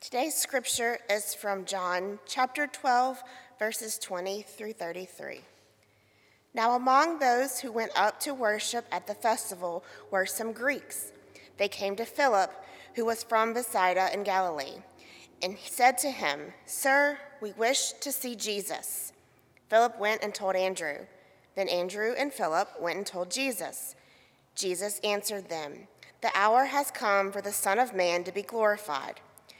Today's scripture is from John chapter 12, verses 20 through 33. Now, among those who went up to worship at the festival were some Greeks. They came to Philip, who was from Bethsaida in Galilee, and he said to him, Sir, we wish to see Jesus. Philip went and told Andrew. Then Andrew and Philip went and told Jesus. Jesus answered them, The hour has come for the Son of Man to be glorified.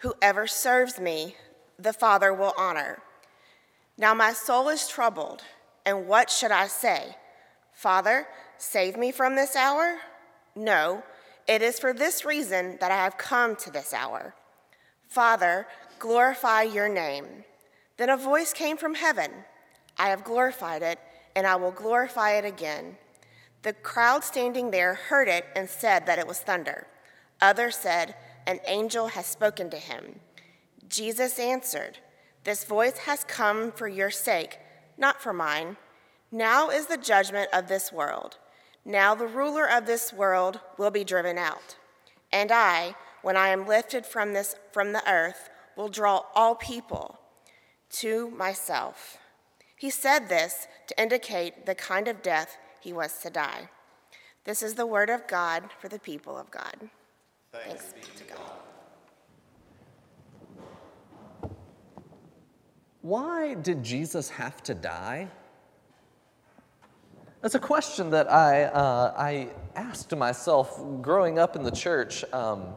Whoever serves me, the Father will honor. Now my soul is troubled, and what should I say? Father, save me from this hour? No, it is for this reason that I have come to this hour. Father, glorify your name. Then a voice came from heaven I have glorified it, and I will glorify it again. The crowd standing there heard it and said that it was thunder. Others said, An angel has spoken to him. Jesus answered, This voice has come for your sake, not for mine. Now is the judgment of this world. Now the ruler of this world will be driven out. And I, when I am lifted from, this, from the earth, will draw all people to myself. He said this to indicate the kind of death he was to die. This is the word of God for the people of God. Thanks, Thanks be to God. Why did Jesus have to die? That's a question that I, uh, I asked myself growing up in the church um,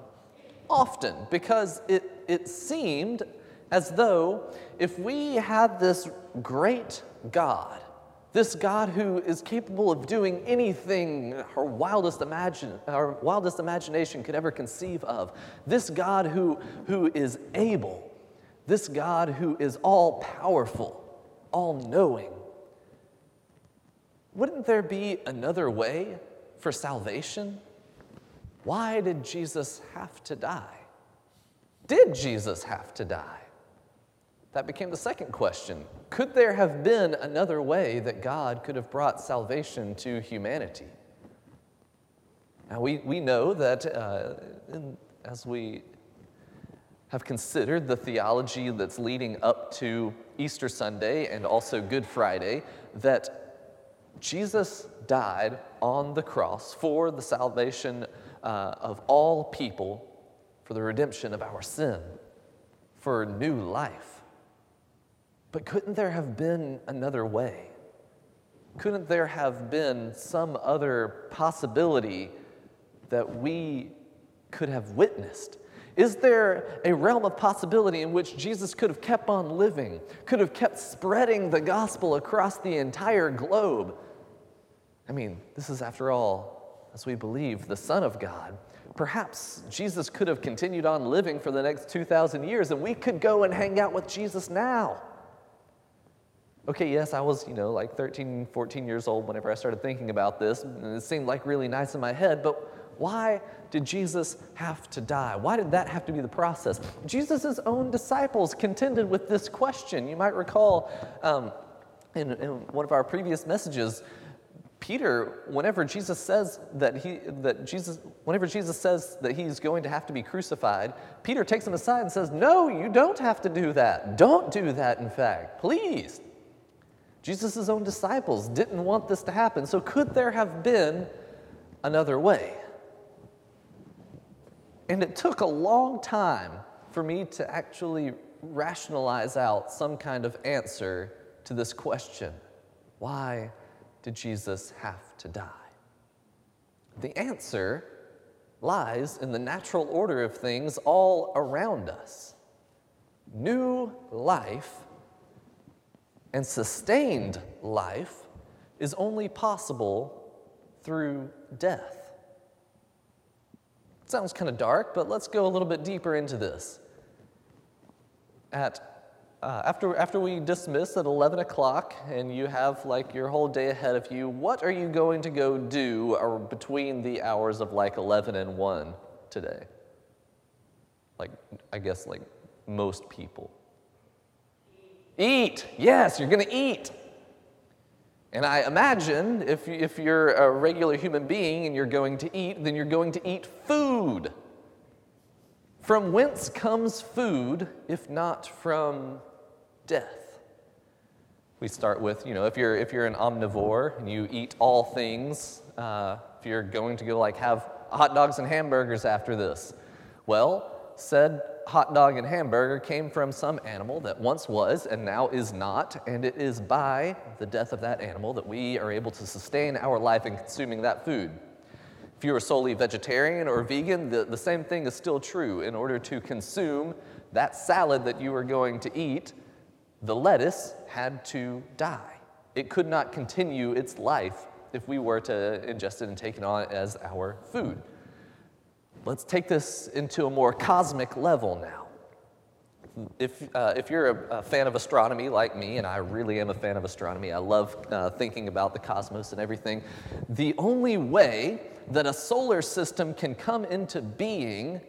often because it, it seemed as though if we had this great God, this God who is capable of doing anything our wildest, imagine, our wildest imagination could ever conceive of, this God who, who is able, this God who is all powerful, all knowing, wouldn't there be another way for salvation? Why did Jesus have to die? Did Jesus have to die? That became the second question. Could there have been another way that God could have brought salvation to humanity? Now, we, we know that uh, in, as we have considered the theology that's leading up to Easter Sunday and also Good Friday, that Jesus died on the cross for the salvation uh, of all people, for the redemption of our sin, for new life. But couldn't there have been another way? Couldn't there have been some other possibility that we could have witnessed? Is there a realm of possibility in which Jesus could have kept on living, could have kept spreading the gospel across the entire globe? I mean, this is, after all, as we believe, the Son of God. Perhaps Jesus could have continued on living for the next 2,000 years, and we could go and hang out with Jesus now. Okay, yes, I was, you know, like 13, 14 years old whenever I started thinking about this, and it seemed like really nice in my head, but why did Jesus have to die? Why did that have to be the process? Jesus' own disciples contended with this question. You might recall um, in, in one of our previous messages, Peter, whenever Jesus says that he that Jesus, whenever Jesus says that he's going to have to be crucified, Peter takes him aside and says, No, you don't have to do that. Don't do that, in fact. Please Jesus' own disciples didn't want this to happen, so could there have been another way? And it took a long time for me to actually rationalize out some kind of answer to this question why did Jesus have to die? The answer lies in the natural order of things all around us. New life and sustained life is only possible through death. It sounds kind of dark, but let's go a little bit deeper into this. at uh, after, after we dismiss at 11 o'clock and you have like your whole day ahead of you, what are you going to go do or between the hours of like 11 and 1 today? Like, I guess like most people. Eat. Yes, you're going to eat. And I imagine if, if you're a regular human being and you're going to eat, then you're going to eat food. From whence comes food if not from death. We start with, you know, if you're, if you're an omnivore and you eat all things, uh, if you're going to go like have hot dogs and hamburgers after this, well, said hot dog and hamburger came from some animal that once was and now is not, and it is by the death of that animal that we are able to sustain our life in consuming that food. If you are solely vegetarian or vegan, the, the same thing is still true. In order to consume that salad that you are going to eat, the lettuce had to die. It could not continue its life if we were to ingest it and take it on as our food. Let's take this into a more cosmic level now. If, uh, if you're a, a, fan of astronomy like me, and I really am a fan of astronomy, I love uh, thinking about the cosmos and everything, the only way that a solar system can come into being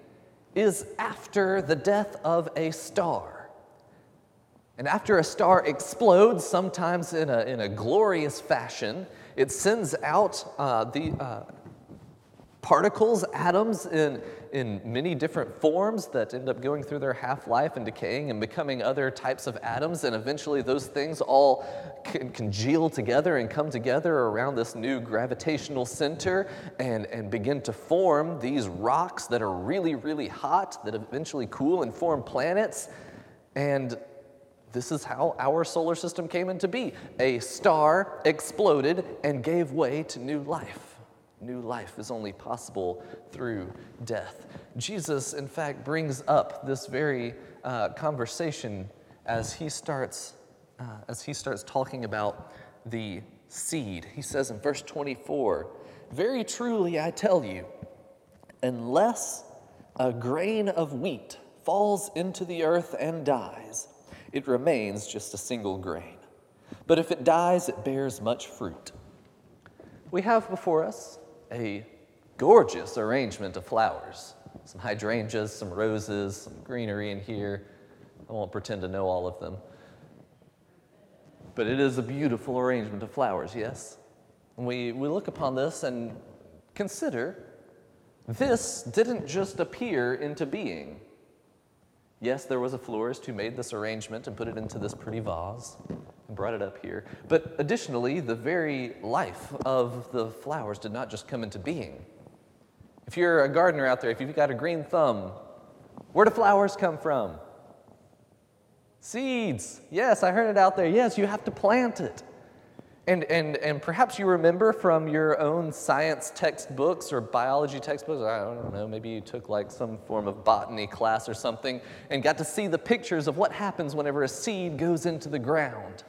is after the death of a star. And after a star explodes, sometimes in a, in a glorious fashion, it sends out uh, the uh, particles, atoms in, in many different forms that end up going through their half life and decaying and becoming other types of atoms. And eventually, those things all can congeal together and come together around this new gravitational center and, and begin to form these rocks that are really, really hot, that eventually cool and form planets. And this is how our solar system came into be. A star exploded and gave way to new life. New life is only possible through death. Jesus, in fact, brings up this very uh, conversation as he starts uh, as he starts talking about the seed. He says in verse 24, "Very truly I tell you, unless a grain of wheat falls into the earth and dies." it remains just a single grain. But if it dies, it bears much fruit. We have before us a gorgeous arrangement of flowers some hydrangeas, some roses, some greenery in here. I won't pretend to know all of them. But it is a beautiful arrangement of flowers, yes? we, we look upon this and consider this didn't just appear into being. Yes, there was a florist who made this arrangement and put it into this pretty vase and brought it up here. But additionally, the very life of the flowers did not just come into being. If you're a gardener out there, if you've got a green thumb, where do flowers come from? Seeds. Yes, I heard it out there. Yes, you have to plant it. And, and, and perhaps you remember from your own science textbooks or biology textbooks, I don't know, maybe you took like some form of botany class or something and got to see the pictures of what happens whenever a seed goes into the ground.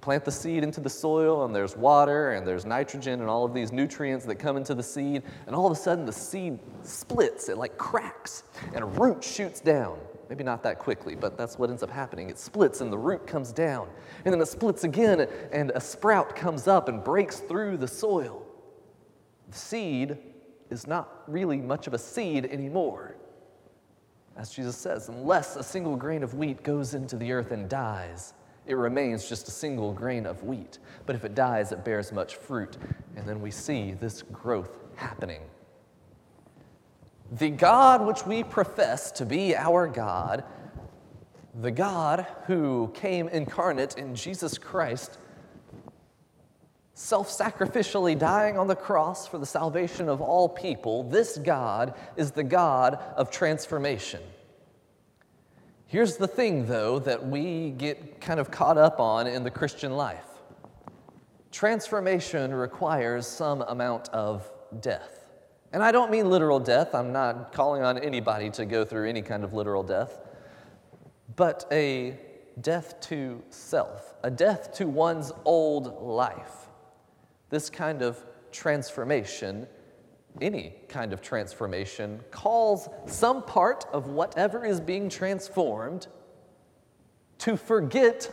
Plant the seed into the soil, and there's water, and there's nitrogen, and all of these nutrients that come into the seed, and all of a sudden the seed splits, it like cracks, and a root shoots down. Maybe not that quickly, but that's what ends up happening. It splits and the root comes down. And then it splits again and a sprout comes up and breaks through the soil. The seed is not really much of a seed anymore. As Jesus says, unless a single grain of wheat goes into the earth and dies, it remains just a single grain of wheat. But if it dies, it bears much fruit. And then we see this growth happening. The God which we profess to be our God, the God who came incarnate in Jesus Christ, self sacrificially dying on the cross for the salvation of all people, this God is the God of transformation. Here's the thing, though, that we get kind of caught up on in the Christian life transformation requires some amount of death. And I don't mean literal death, I'm not calling on anybody to go through any kind of literal death, but a death to self, a death to one's old life. This kind of transformation, any kind of transformation, calls some part of whatever is being transformed to forget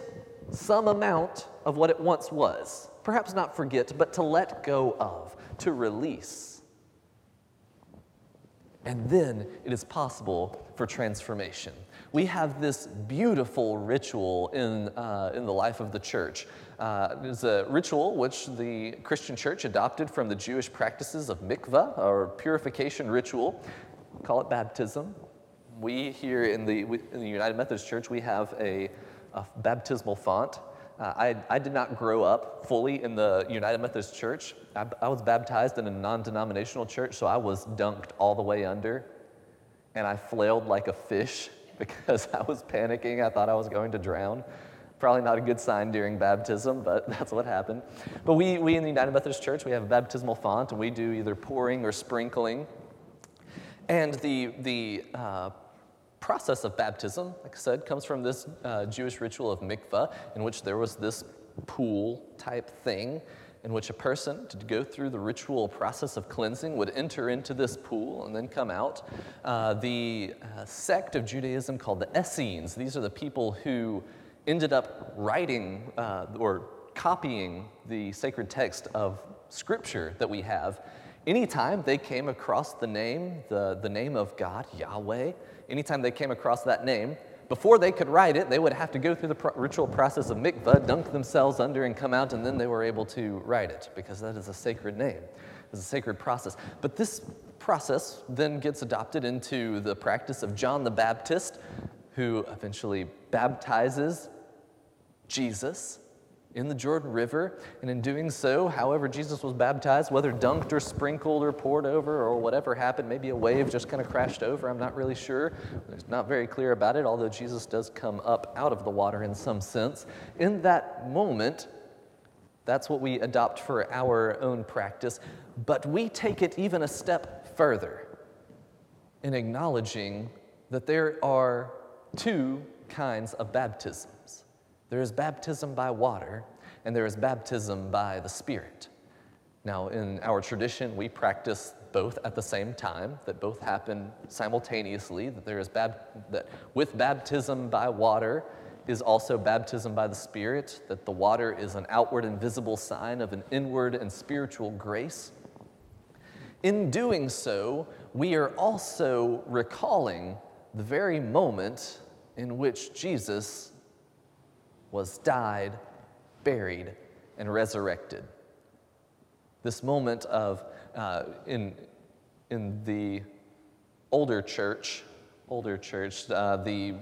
some amount of what it once was. Perhaps not forget, but to let go of, to release. And then it is possible for transformation. We have this beautiful ritual in, uh, in the life of the church. Uh, it is a ritual which the Christian church adopted from the Jewish practices of mikvah, or purification ritual. Call it baptism. We here in the, in the United Methodist Church, we have a, a baptismal font. Uh, I, I, did not grow up fully in the United Methodist Church. I, I was baptized in a non denominational church, so I was dunked all the way under. And I flailed like a fish because I was panicking. I thought I was going to drown. Probably not a good sign during baptism, but that's what happened. But we, we in the United Methodist Church, we have a baptismal font, and we do either pouring or sprinkling. And the, the uh, process of baptism, like I said, comes from this uh, Jewish ritual of mikvah, in which there was this pool type thing in which a person, to go through the ritual process of cleansing, would enter into this pool and then come out. Uh, the uh, sect of Judaism called the Essenes, these are the people who ended up writing uh, or copying the sacred text of Scripture that we have. Anytime they came across the name, the, the name of God, Yahweh, anytime they came across that name, before they could write it, they would have to go through the pro- ritual process of mikvah, dunk themselves under, and come out, and then they were able to write it because that is a sacred name. It's a sacred process. But this process then gets adopted into the practice of John the Baptist, who eventually baptizes Jesus in the Jordan River, and in doing so, however Jesus was baptized, whether dunked or sprinkled or poured over or whatever happened, maybe a wave just kind of crashed over, I'm not really sure. It's not very clear about it, although Jesus does come up out of the water in some sense. In that moment, that's what we adopt for our own practice, but we take it even a step further in acknowledging that there are two kinds of baptisms. There is baptism by water, and there is baptism by the Spirit. Now, in our tradition, we practice both at the same time, that both happen simultaneously, that there is bab- that with baptism by water is also baptism by the Spirit, that the water is an outward and visible sign of an inward and spiritual grace. In doing so, we are also recalling the very moment in which Jesus was died, buried, and resurrected. This moment of, uh, in, in the older church, older church, uh, the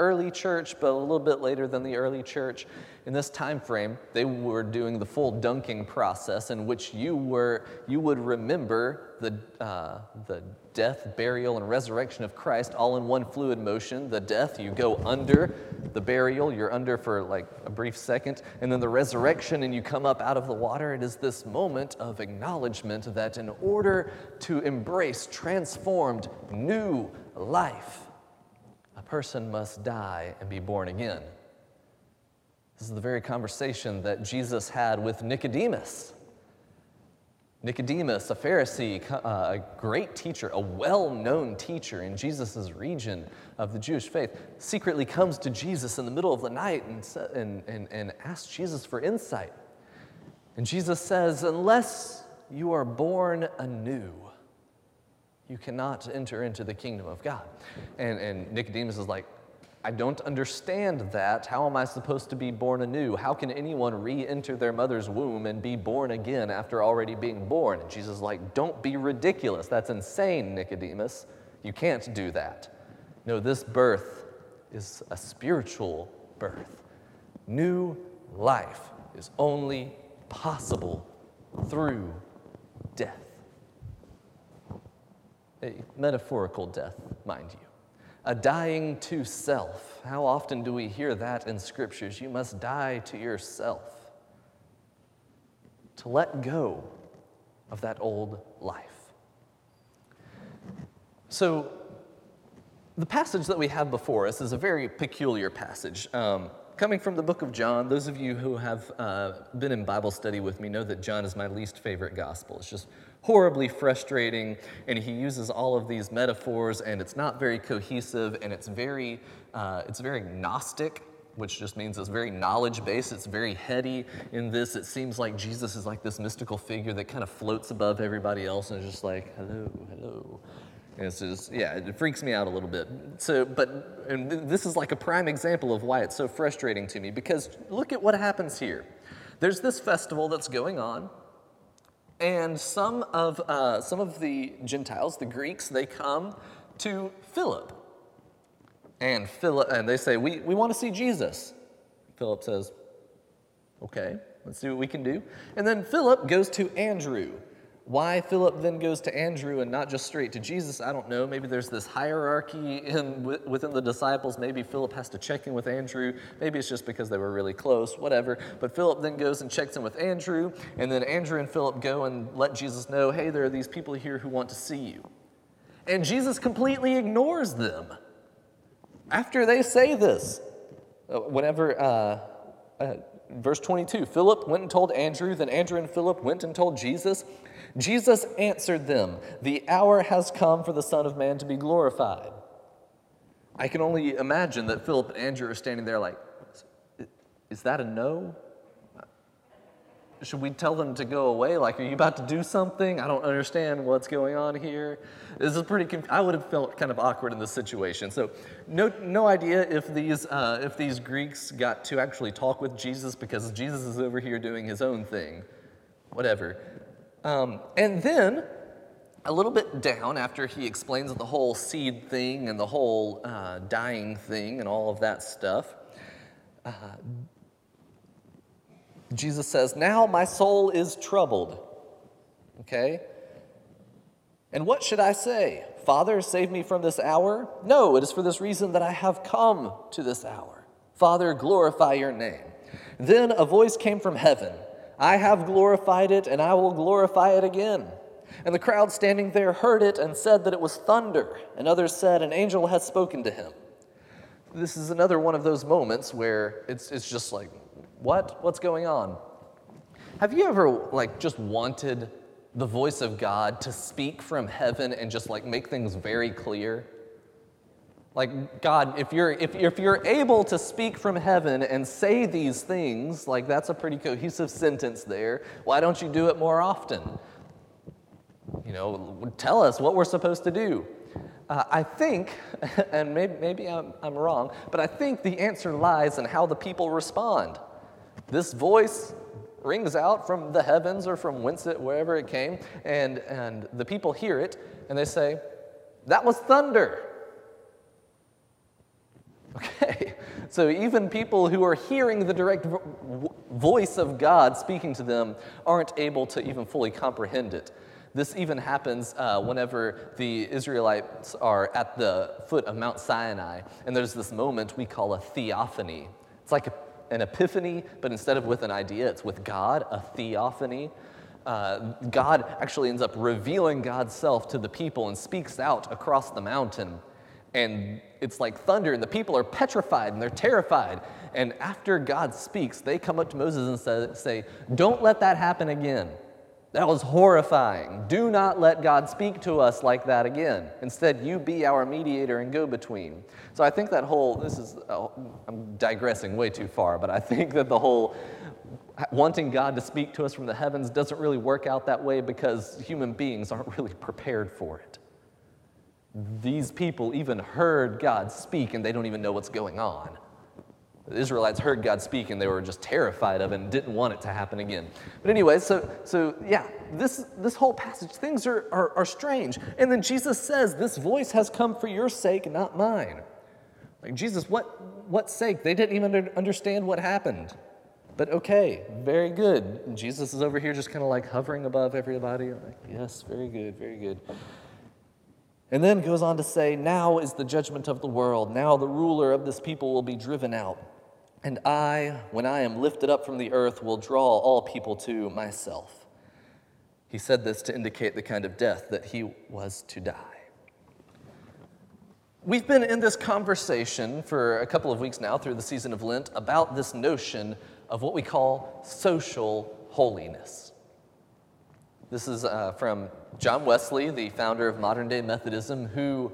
early church, but a little bit later than the early church, in this time frame, they were doing the full dunking process in which you were you would remember the uh, the death, burial, and resurrection of Christ all in one fluid motion. The death, you go under. The burial, you're under for like a brief second, and then the resurrection, and you come up out of the water. It is this moment of acknowledgement that in order to embrace transformed new life, person must die and be born again. This is the very conversation that Jesus had with Nicodemus. Nicodemus, a Pharisee, uh, a great teacher, a well known teacher in Jesus' region of the Jewish faith, secretly comes to Jesus in the middle of the night and, and, and, and asks Jesus for insight. And Jesus says, Unless you are born anew, you cannot enter into the kingdom of God. And, and Nicodemus is like, I don't understand that. How am I supposed to be born anew? How can anyone re enter their mother's womb and be born again after already being born? And Jesus is like, Don't be ridiculous. That's insane, Nicodemus. You can't do that. No, this birth is a spiritual birth. New life is only possible through death. A metaphorical death, mind you a dying to self. How often do we hear that in scriptures? You must die to yourself. To let go of that old life. So, The passage that we have before us is a very peculiar passage. Um, coming from the book of John, those of you who have uh, been in Bible study with me know that John is my least favorite gospel. It's just horribly frustrating, and he uses all of these metaphors, and it's not very cohesive, and it's very, uh, it's very gnostic which just means it's very knowledge based, it's very heady in this. It seems like Jesus is like this mystical figure that kind of floats above everybody else and is just like, hello, hello. It's just, yeah, it freaks me out a little bit. So, but, and this is like a prime example of why it's so frustrating to me because look at what happens here. There's this festival that's going on, and some of, uh, some of the Gentiles, the Greeks, they come to Philip and Philip, and they say, we, we want to see Jesus. Philip says, okay, let's see what we can do. And then Philip goes to Andrew. Why Philip then goes to Andrew and not just straight to Jesus, I don't know. Maybe there's this hierarchy in, within the disciples. Maybe Philip has to check in with Andrew. Maybe it's just because they were really close, whatever. But Philip then goes and checks in with Andrew. And then Andrew and Philip go and let Jesus know hey, there are these people here who want to see you. And Jesus completely ignores them. After they say this, uh, whenever, uh, uh, verse 22, Philip went and told Andrew, then Andrew and Philip went and told Jesus. Jesus answered them, The hour has come for the Son of Man to be glorified. I can only imagine that Philip and Andrew are standing there like, Is that a no? Should we tell them to go away? Like, are you about to do something? I don't understand what's going on here. This is pretty. Conf- I would have felt kind of awkward in this situation. So, no, no idea if these uh, if these Greeks got to actually talk with Jesus because Jesus is over here doing his own thing, whatever. Um, and then, a little bit down after he explains the whole seed thing and the whole uh, dying thing and all of that stuff. Uh, Jesus says, Now my soul is troubled. Okay? And what should I say? Father, save me from this hour? No, it is for this reason that I have come to this hour. Father, glorify your name. Then a voice came from heaven I have glorified it, and I will glorify it again. And the crowd standing there heard it and said that it was thunder, and others said, An angel has spoken to him. This is another one of those moments where it's, it's just like, what? What's going on? Have you ever like just wanted the voice of God to speak from heaven and just like make things very clear? Like God, if you're if, if you're able to speak from heaven and say these things, like that's a pretty cohesive sentence there. Why don't you do it more often? You know, tell us what we're supposed to do. Uh, I think, and maybe, maybe I'm, I'm wrong, but I think the answer lies in how the people respond. This voice rings out from the heavens or from whence it, wherever it came, and, and the people hear it and they say, That was thunder. Okay, so even people who are hearing the direct vo- voice of God speaking to them aren't able to even fully comprehend it. This even happens uh, whenever the Israelites are at the foot of Mount Sinai, and there's this moment we call a theophany. It's like a an epiphany, but instead of with an idea, it's with God, a theophany. Uh, God actually ends up revealing God's self to the people and speaks out across the mountain. And it's like thunder, and the people are petrified and they're terrified. And after God speaks, they come up to Moses and say, Don't let that happen again. That was horrifying. Do not let God speak to us like that again. Instead, you be our mediator and go between. So I think that whole, this is, uh, I'm digressing way too far, but I think that the whole wanting God to speak to us from the heavens doesn't really work out that way because human beings aren't really prepared for it. These people even heard God speak and they don't even know what's going on. The Israelites heard God speak and they were just terrified of it and didn't want it to happen again. But anyway, so, so yeah, this, this whole passage, things are, are, are strange. And then Jesus says, This voice has come for your sake, not mine. Like, Jesus, what, what sake? They didn't even understand what happened. But okay, very good. And Jesus is over here just kind of like hovering above everybody. Like, yes, very good, very good. And then goes on to say, Now is the judgment of the world. Now the ruler of this people will be driven out. And I, when I am lifted up from the earth, will draw all people to myself. He said this to indicate the kind of death that he was to die. We've been in this conversation for a couple of weeks now through the season of Lent about this notion of what we call social holiness. This is uh, from John Wesley, the founder of modern day Methodism, who,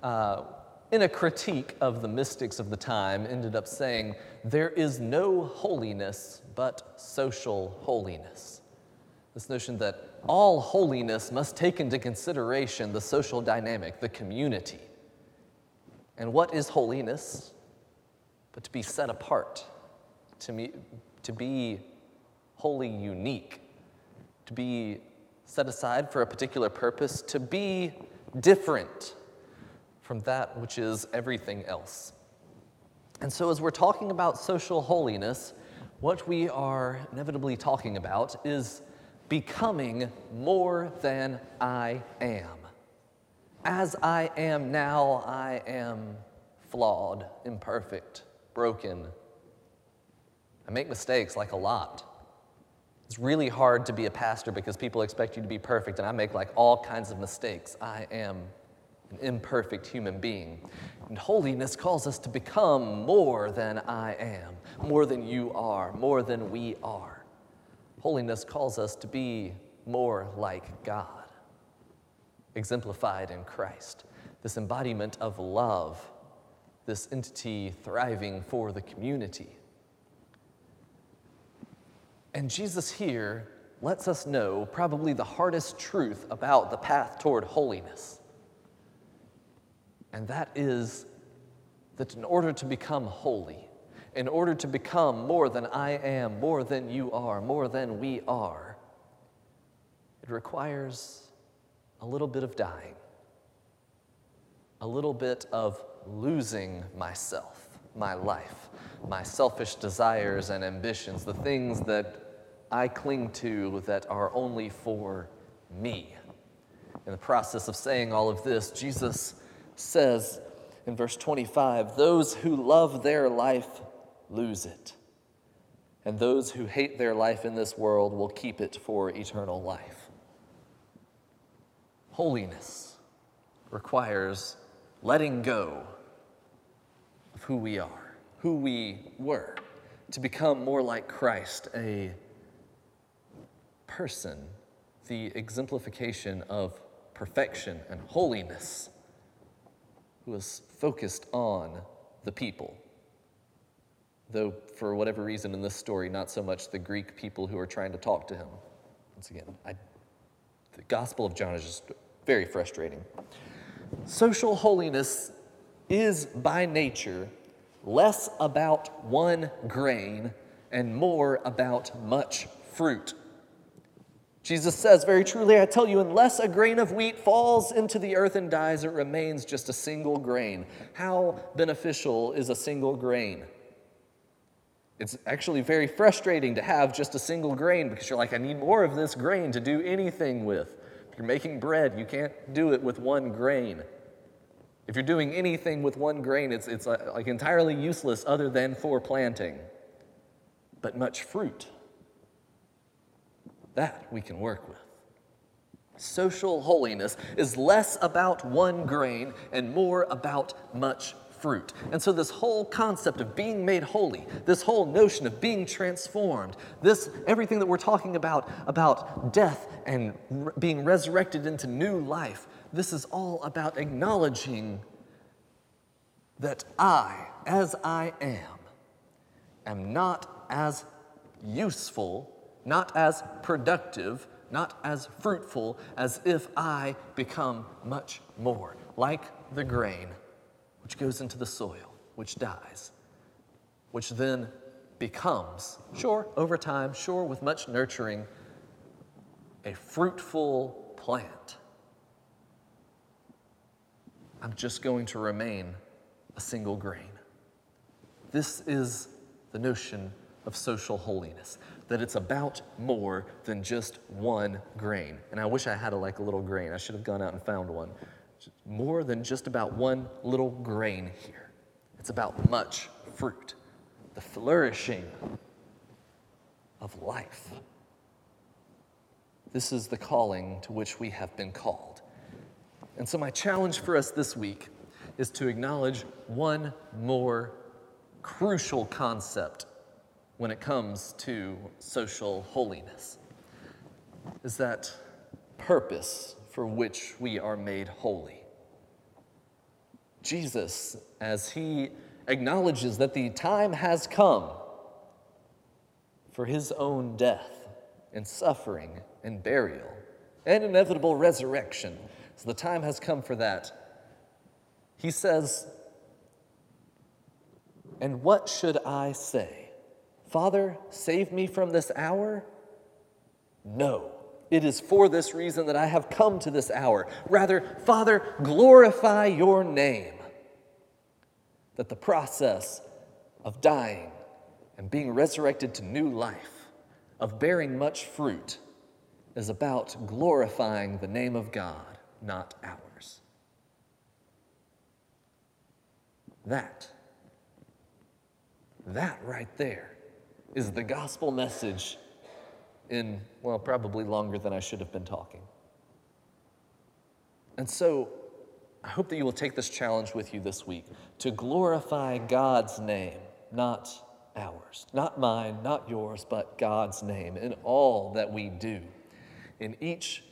uh, in a critique of the mystics of the time, ended up saying, There is no holiness but social holiness. This notion that all holiness must take into consideration the social dynamic, the community. And what is holiness? But to be set apart, to, me, to be wholly unique, to be set aside for a particular purpose, to be different from that which is everything else. And so, as we're talking about social holiness, what we are inevitably talking about is becoming more than I am. As I am now, I am flawed, imperfect, broken. I make mistakes like a lot. It's really hard to be a pastor because people expect you to be perfect, and I make like all kinds of mistakes. I am an imperfect human being. And holiness calls us to become more than I am, more than you are, more than we are. Holiness calls us to be more like God exemplified in Christ, this embodiment of love, this entity thriving for the community. And Jesus here lets us know probably the hardest truth about the path toward holiness. And that is that in order to become holy, in order to become more than I am, more than you are, more than we are, it requires a little bit of dying, a little bit of losing myself, my life, my selfish desires and ambitions, the things that I cling to that are only for me. In the process of saying all of this, Jesus says in verse 25, Those who love their life lose it, and those who hate their life in this world will keep it for eternal life. Holiness requires letting go who we are, who we were, to become more like Christ, a person, the exemplification of perfection and holiness, who is focused on the people. Though, for whatever reason in this story, not so much the Greek people who are trying to talk to him. Once again, I, the Gospel of John is just very frustrating. Social holiness is by nature less about one grain and more about much fruit. Jesus says, Very truly, I tell you, unless a grain of wheat falls into the earth and dies, it remains just a single grain. How beneficial is a single grain? It's actually very frustrating to have just a single grain because you're like, I need more of this grain to do anything with If you're making bread, you can't do it with one grain. If you're doing anything with one grain, it's, it's uh, like entirely useless other than for planting. But much fruit, that we can work with. Social holiness is less about one grain and more about much fruit. And so, this whole concept of being made holy, this whole notion of being transformed, this everything that we're talking about, about death and re- being resurrected into new life, this is all about acknowledging that I, as I am, am not as useful, not as productive, not as fruitful as if I become much more like the grain which goes into the soil, which dies, which then becomes, sure, over time, sure, with much nurturing, a fruitful plant. I'm just going to remain a single grain. This is the notion of social holiness that it's about more than just one grain. And I wish I had a, like a little grain. I should have gone out and found one more than just about one little grain here. It's about much fruit, the flourishing of life. This is the calling to which we have been called. And so, my challenge for us this week is to acknowledge one more crucial concept when it comes to social holiness is that purpose for which we are made holy. Jesus, as he acknowledges that the time has come for his own death and suffering and burial and inevitable resurrection, so the time has come for that. He says, And what should I say? Father, save me from this hour? No. It is for this reason that I have come to this hour. Rather, Father, glorify your name. That the process of dying and being resurrected to new life, of bearing much fruit, is about glorifying the name of God, not ours. That, that right there is the gospel message in, well, probably longer than I should have been talking. And so, I hope that you will take this challenge with you this week to glorify God's name, not ours, not mine, not yours, but God's name in all that we do, in each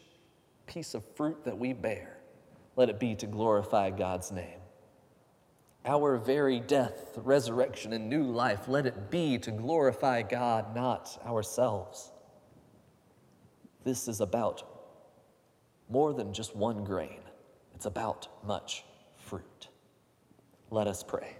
piece of fruit that we bear. Let it be to glorify God's name. Our very death, resurrection, and new life, let it be to glorify God, not ourselves. This is about more than just one grain, it's about much fruit. Let us pray.